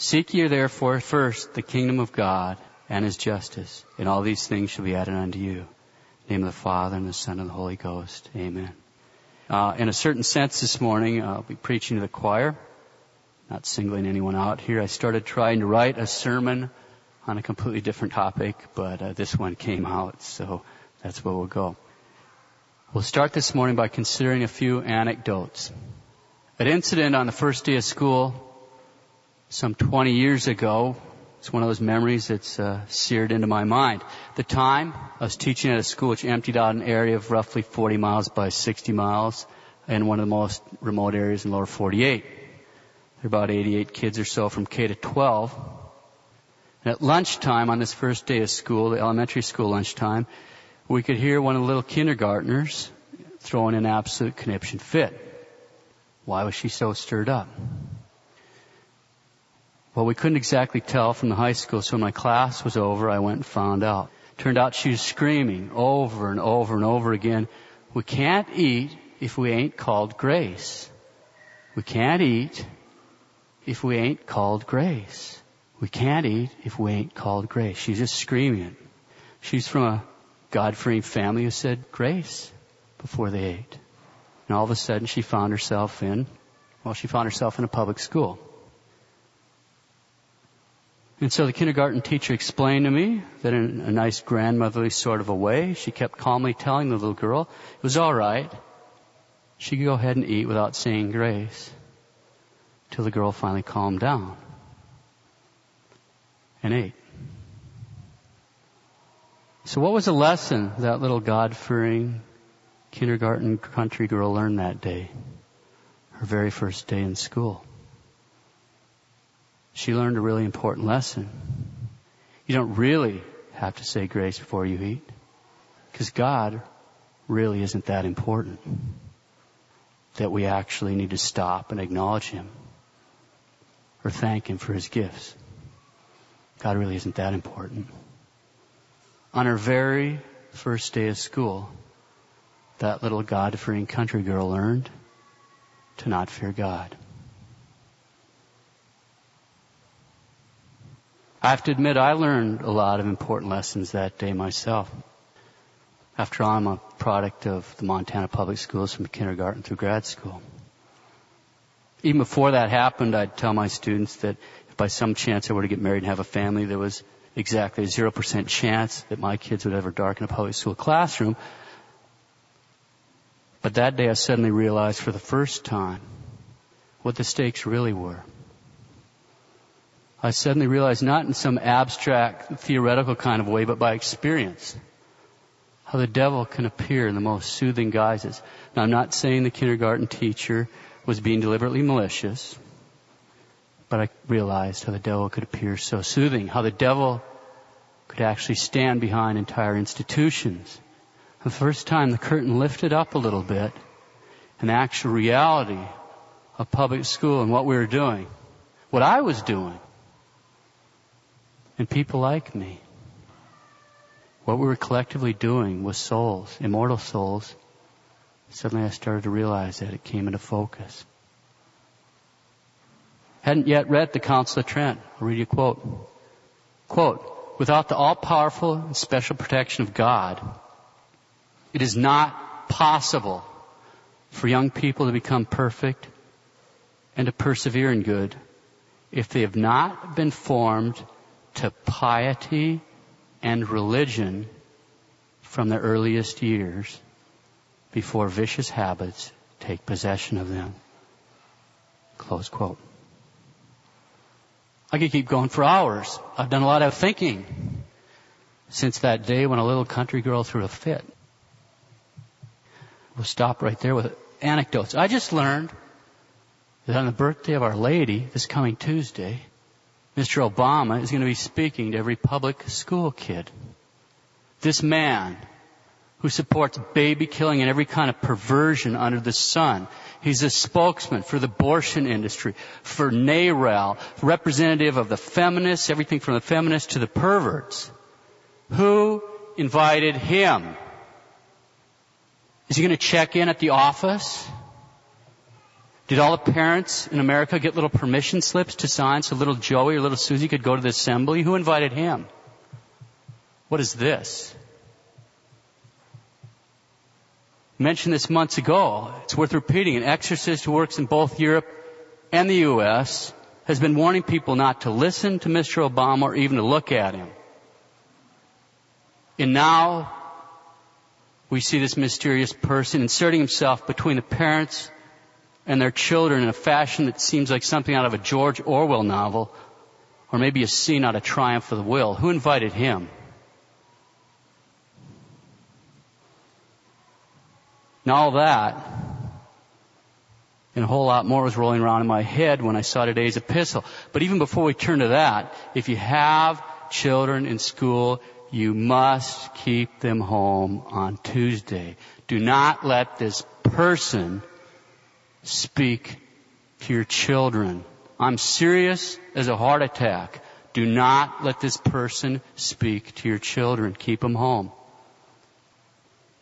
Seek ye therefore first the kingdom of God and his justice, and all these things shall be added unto you. name of the Father and the Son and the Holy Ghost. Amen. Uh, in a certain sense this morning, I'll be preaching to the choir. Not singling anyone out here. I started trying to write a sermon on a completely different topic, but uh, this one came out, so that's where we'll go. We'll start this morning by considering a few anecdotes. An incident on the first day of school some 20 years ago. It's one of those memories that's uh, seared into my mind. The time, I was teaching at a school which emptied out an area of roughly 40 miles by 60 miles in one of the most remote areas in lower 48. There were about 88 kids or so from K to 12. And at lunchtime on this first day of school, the elementary school lunchtime, we could hear one of the little kindergartners throwing an absolute conniption fit. Why was she so stirred up? Well, we couldn't exactly tell from the high school, so when my class was over, I went and found out. Turned out she was screaming over and over and over again, we can't eat if we ain't called grace. We can't eat if we ain't called grace. We can't eat if we ain't called grace. She's just screaming She's from a God-fearing family who said grace before they ate. And all of a sudden she found herself in, well, she found herself in a public school. And so the kindergarten teacher explained to me that in a nice grandmotherly sort of a way, she kept calmly telling the little girl it was all right. She could go ahead and eat without saying grace. Till the girl finally calmed down and ate. So what was the lesson that little God-fearing kindergarten country girl learned that day? Her very first day in school she learned a really important lesson. You don't really have to say grace before you eat. Because God really isn't that important. That we actually need to stop and acknowledge Him. Or thank Him for His gifts. God really isn't that important. On her very first day of school, that little God-fearing country girl learned to not fear God. I have to admit I learned a lot of important lessons that day myself. After all, I'm a product of the Montana Public Schools from kindergarten through grad school. Even before that happened, I'd tell my students that if by some chance I were to get married and have a family, there was exactly a 0% chance that my kids would ever darken a public school classroom. But that day I suddenly realized for the first time what the stakes really were. I suddenly realized not in some abstract theoretical kind of way, but by experience. How the devil can appear in the most soothing guises. Now I'm not saying the kindergarten teacher was being deliberately malicious, but I realized how the devil could appear so soothing, how the devil could actually stand behind entire institutions. The first time the curtain lifted up a little bit, the actual reality of public school and what we were doing, what I was doing, and people like me. What we were collectively doing with souls, immortal souls, suddenly I started to realize that it came into focus. Hadn't yet read the Council of Trent. I'll read you a quote. Quote, without the all-powerful and special protection of God, it is not possible for young people to become perfect and to persevere in good if they have not been formed to piety and religion from the earliest years before vicious habits take possession of them. Close quote. I could keep going for hours. I've done a lot of thinking since that day when a little country girl threw a fit. We'll stop right there with anecdotes. I just learned that on the birthday of Our Lady, this coming Tuesday, Mr. Obama is going to be speaking to every public school kid. This man who supports baby killing and every kind of perversion under the sun. He's a spokesman for the abortion industry, for NARAL, representative of the feminists, everything from the feminists to the perverts. Who invited him? Is he going to check in at the office? Did all the parents in America get little permission slips to sign so little Joey or little Susie could go to the assembly? Who invited him? What is this? Mentioned this months ago. It's worth repeating. An exorcist who works in both Europe and the U.S. has been warning people not to listen to Mr. Obama or even to look at him. And now we see this mysterious person inserting himself between the parents and their children in a fashion that seems like something out of a George Orwell novel, or maybe a scene out of Triumph of the Will. Who invited him? And all that, and a whole lot more was rolling around in my head when I saw today's epistle. But even before we turn to that, if you have children in school, you must keep them home on Tuesday. Do not let this person speak to your children. I'm serious as a heart attack. Do not let this person speak to your children. Keep them home.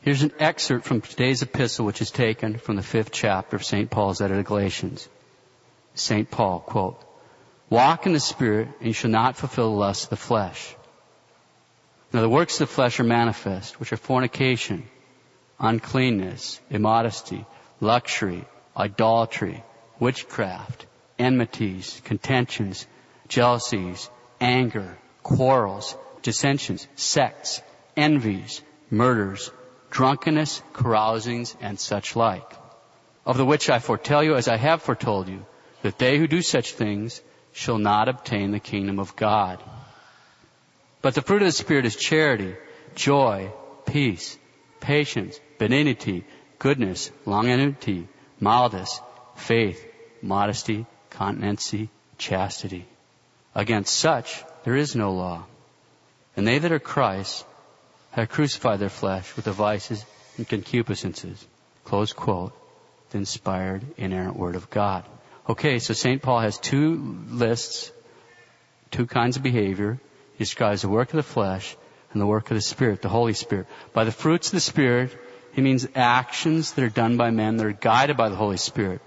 Here's an excerpt from today's epistle, which is taken from the fifth chapter of St. Paul's letter to Galatians. St. Paul, quote, Walk in the Spirit, and you shall not fulfill the lust of the flesh. Now the works of the flesh are manifest, which are fornication, uncleanness, immodesty, luxury, idolatry, witchcraft, enmities, contentions, jealousies, anger, quarrels, dissensions, sects, envies, murders, drunkenness, carousings, and such like. Of the which I foretell you, as I have foretold you, that they who do such things shall not obtain the kingdom of God. But the fruit of the Spirit is charity, joy, peace, patience, benignity, goodness, longanimity, mildness, faith, modesty, continency, chastity. Against such there is no law. And they that are Christ have crucified their flesh with the vices and concupiscences. Close quote. The inspired, inerrant word of God. Okay, so St. Paul has two lists, two kinds of behavior. He describes the work of the flesh and the work of the Spirit, the Holy Spirit. By the fruits of the Spirit, he means actions that are done by men that are guided by the Holy Spirit.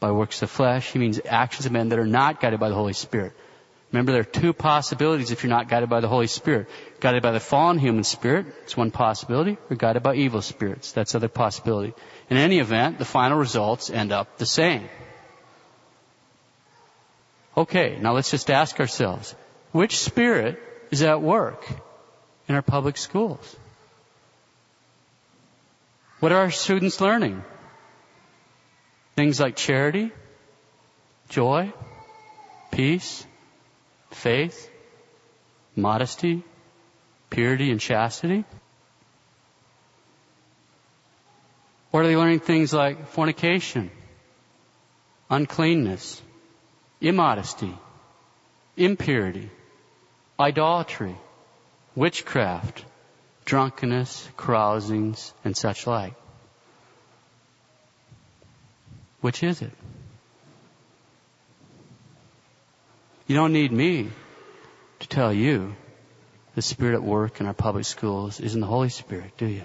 By works of flesh, he means actions of men that are not guided by the Holy Spirit. Remember, there are two possibilities if you're not guided by the Holy Spirit. Guided by the fallen human spirit, it's one possibility, or guided by evil spirits, that's other possibility. In any event, the final results end up the same. Okay, now let's just ask ourselves, which spirit is at work in our public schools? What are our students learning? Things like charity, joy, peace, faith, modesty, purity, and chastity? Or are they learning things like fornication, uncleanness, immodesty, impurity, idolatry, witchcraft, drunkenness, carousings, and such like. Which is it? You don't need me to tell you the Spirit at work in our public schools is in the Holy Spirit, do you?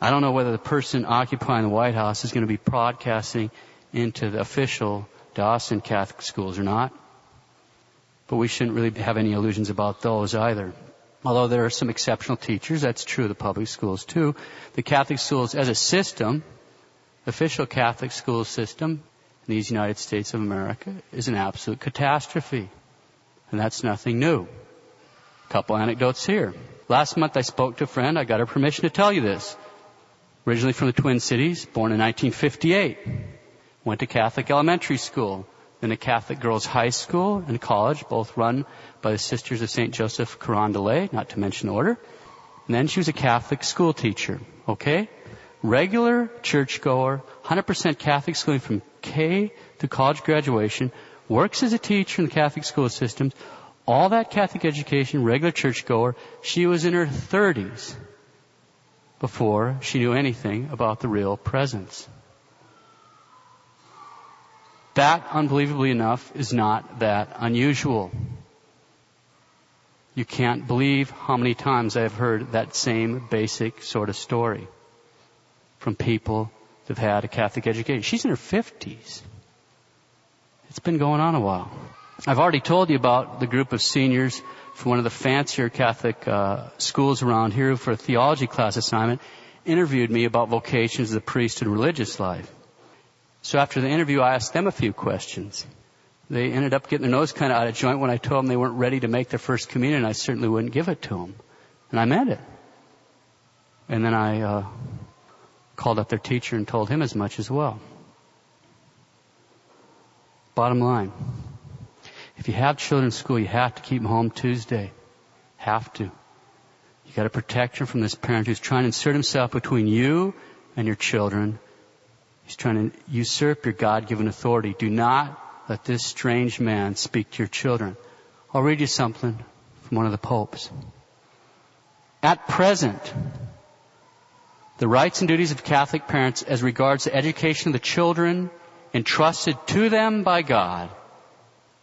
I don't know whether the person occupying the White House is going to be broadcasting into the official Dawson Catholic schools or not. But we shouldn't really have any illusions about those either. Although there are some exceptional teachers, that's true of the public schools too. The Catholic schools as a system, official Catholic school system in these United States of America is an absolute catastrophe. And that's nothing new. A couple anecdotes here. Last month I spoke to a friend, I got her permission to tell you this. Originally from the Twin Cities, born in 1958. Went to Catholic elementary school then a Catholic girls' high school and college, both run by the Sisters of St. Joseph Carondelet, not to mention order. And then she was a Catholic school teacher, okay? Regular churchgoer, 100% Catholic schooling from K to college graduation, works as a teacher in the Catholic school systems, all that Catholic education, regular churchgoer. She was in her 30s before she knew anything about the real presence. That, unbelievably enough, is not that unusual. You can't believe how many times I've heard that same basic sort of story. from people that have had a Catholic education. She's in her 50s. It's been going on a while. I've already told you about the group of seniors from one of the fancier Catholic uh, schools around here for a theology class assignment interviewed me about vocations of the priest and religious life. So after the interview, I asked them a few questions. They ended up getting their nose kind of out of joint when I told them they weren't ready to make their first communion. I certainly wouldn't give it to them. And I meant it. And then I uh, called up their teacher and told him as much as well. Bottom line. If you have children in school, you have to keep them home Tuesday. Have to. You gotta protect them from this parent who's trying to insert himself between you and your children. He's trying to usurp your God-given authority. Do not let this strange man speak to your children. I'll read you something from one of the popes. At present, the rights and duties of Catholic parents as regards the education of the children entrusted to them by God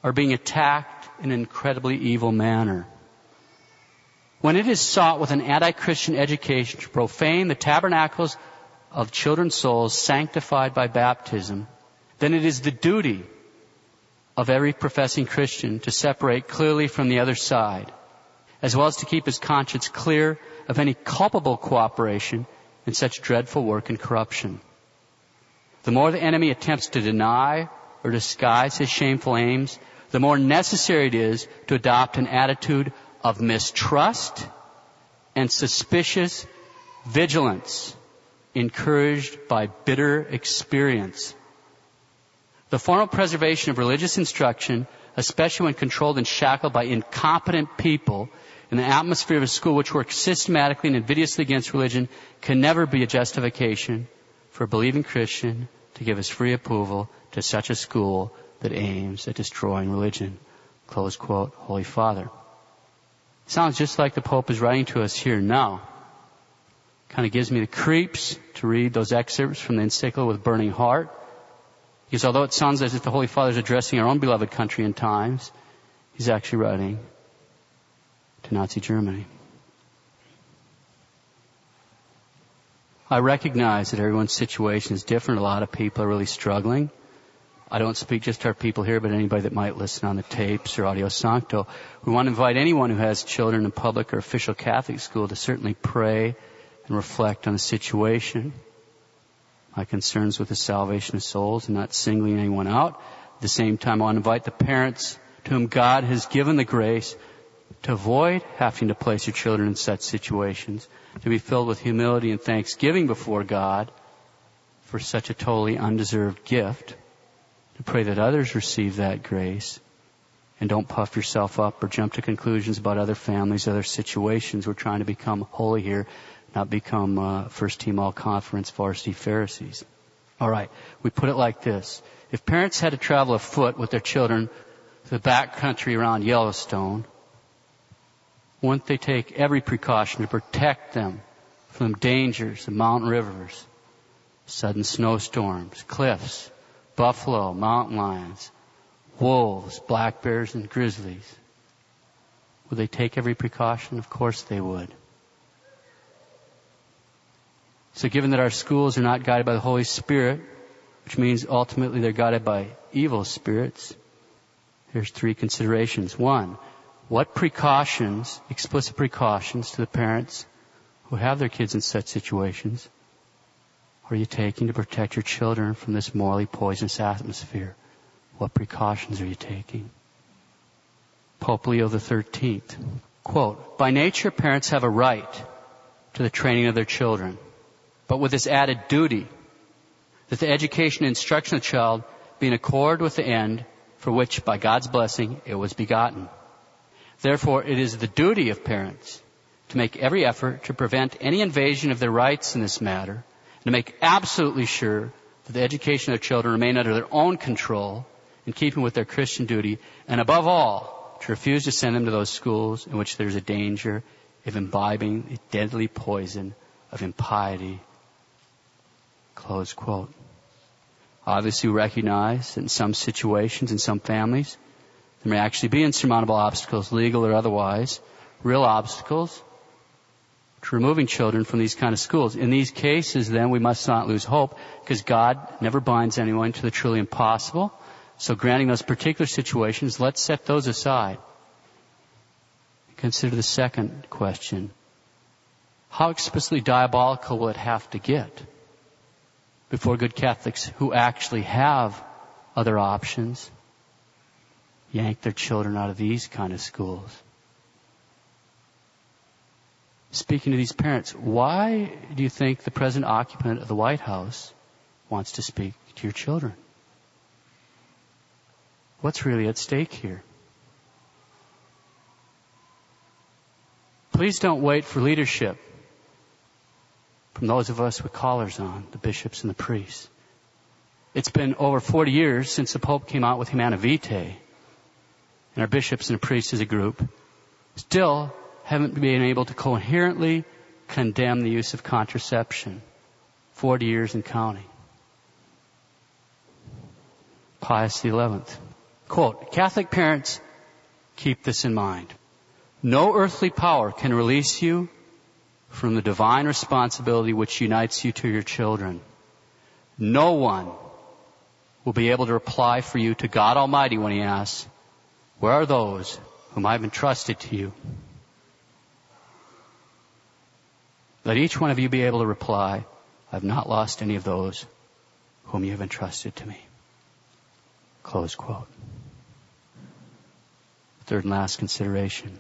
are being attacked in an incredibly evil manner. When it is sought with an anti-Christian education to profane the tabernacles of children's souls sanctified by baptism, then it is the duty of every professing Christian to separate clearly from the other side, as well as to keep his conscience clear of any culpable cooperation in such dreadful work and corruption. The more the enemy attempts to deny or disguise his shameful aims, the more necessary it is to adopt an attitude of mistrust and suspicious vigilance encouraged by bitter experience. The formal preservation of religious instruction, especially when controlled and shackled by incompetent people, in the atmosphere of a school which works systematically and invidiously against religion can never be a justification for a believing Christian to give his free approval to such a school that aims at destroying religion. Close quote, Holy Father. Sounds just like the Pope is writing to us here now. Kind of gives me the creeps to read those excerpts from the encyclical with burning heart. Because although it sounds as if the Holy Father is addressing our own beloved country and times, he's actually writing to Nazi Germany. I recognize that everyone's situation is different. A lot of people are really struggling. I don't speak just to our people here, but anybody that might listen on the tapes or Audio Sancto. We want to invite anyone who has children in public or official Catholic school to certainly pray and reflect on the situation. My concerns with the salvation of souls and not singling anyone out. At the same time, I want to invite the parents to whom God has given the grace to avoid having to place your children in such situations, to be filled with humility and thanksgiving before God for such a totally undeserved gift, to pray that others receive that grace, and don't puff yourself up or jump to conclusions about other families, other situations. We're trying to become holy here, not become uh, first team all conference varsity Pharisees. All right, we put it like this. If parents had to travel afoot with their children to the back country around Yellowstone, wouldn't they take every precaution to protect them from dangers of mountain rivers, sudden snowstorms, cliffs, buffalo, mountain lions, wolves, black bears, and grizzlies? Would they take every precaution? Of course they would. So given that our schools are not guided by the Holy Spirit, which means ultimately they're guided by evil spirits, here's three considerations. One, what precautions, explicit precautions to the parents who have their kids in such situations are you taking to protect your children from this morally poisonous atmosphere? What precautions are you taking? Pope Leo XIII, quote, by nature parents have a right to the training of their children, but with this added duty that the education and instruction of the child be in accord with the end for which, by God's blessing, it was begotten. Therefore, it is the duty of parents to make every effort to prevent any invasion of their rights in this matter and to make absolutely sure that the education of their children remain under their own control in keeping with their Christian duty and above all, to refuse to send them to those schools in which there's a danger of imbibing the deadly poison of impiety. Close quote. Obviously we recognize that in some situations, in some families, there may actually be insurmountable obstacles, legal or otherwise, real obstacles. to removing children from these kind of schools. In these cases, then, we must not lose hope because God never binds anyone to the truly impossible. So granting those particular situations, let's set those aside. Consider the second question. How explicitly diabolical will it have to get before good Catholics who actually have other options yank their children out of these kind of schools? Speaking to these parents, why do you think the present occupant of the White House wants to speak to your children? What's really at stake here? Please don't wait for leadership from those of us with collars on, the bishops and the priests. It's been over 40 years since the Pope came out with Humanae Vitae, and our bishops and priests as a group still haven't been able to coherently condemn the use of contraception. 40 years and counting. Pius XI. Quote, Catholic parents, keep this in mind. No earthly power can release you from the divine responsibility which unites you to your children. No one will be able to reply for you to God Almighty when He asks, where are those whom I have entrusted to you? Let each one of you be able to reply, I have not lost any of those whom you have entrusted to me. Close quote. Third and last consideration.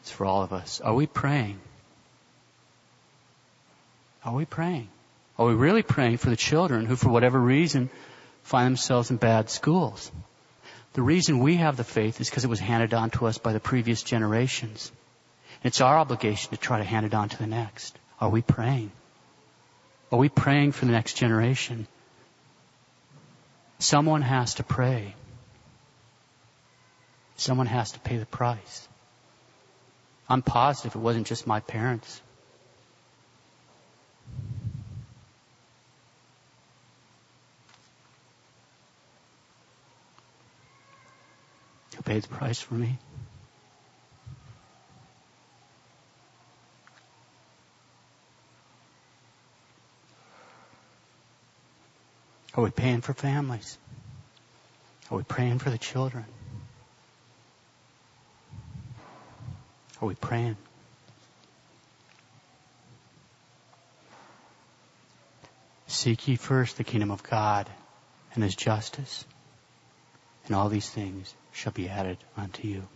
It's for all of us. Are we praying? Are we praying? Are we really praying for the children who, for whatever reason, find themselves in bad schools? The reason we have the faith is because it was handed on to us by the previous generations. It's our obligation to try to hand it on to the next. Are we praying? Are we praying for the next generation? Someone has to pray. Someone has to pay the price. I'm positive it wasn't just my parents. Paid the price for me? Are we paying for families? Are we praying for the children? Are we praying? Seek ye first the kingdom of God and his justice, and all these things shall be added unto you.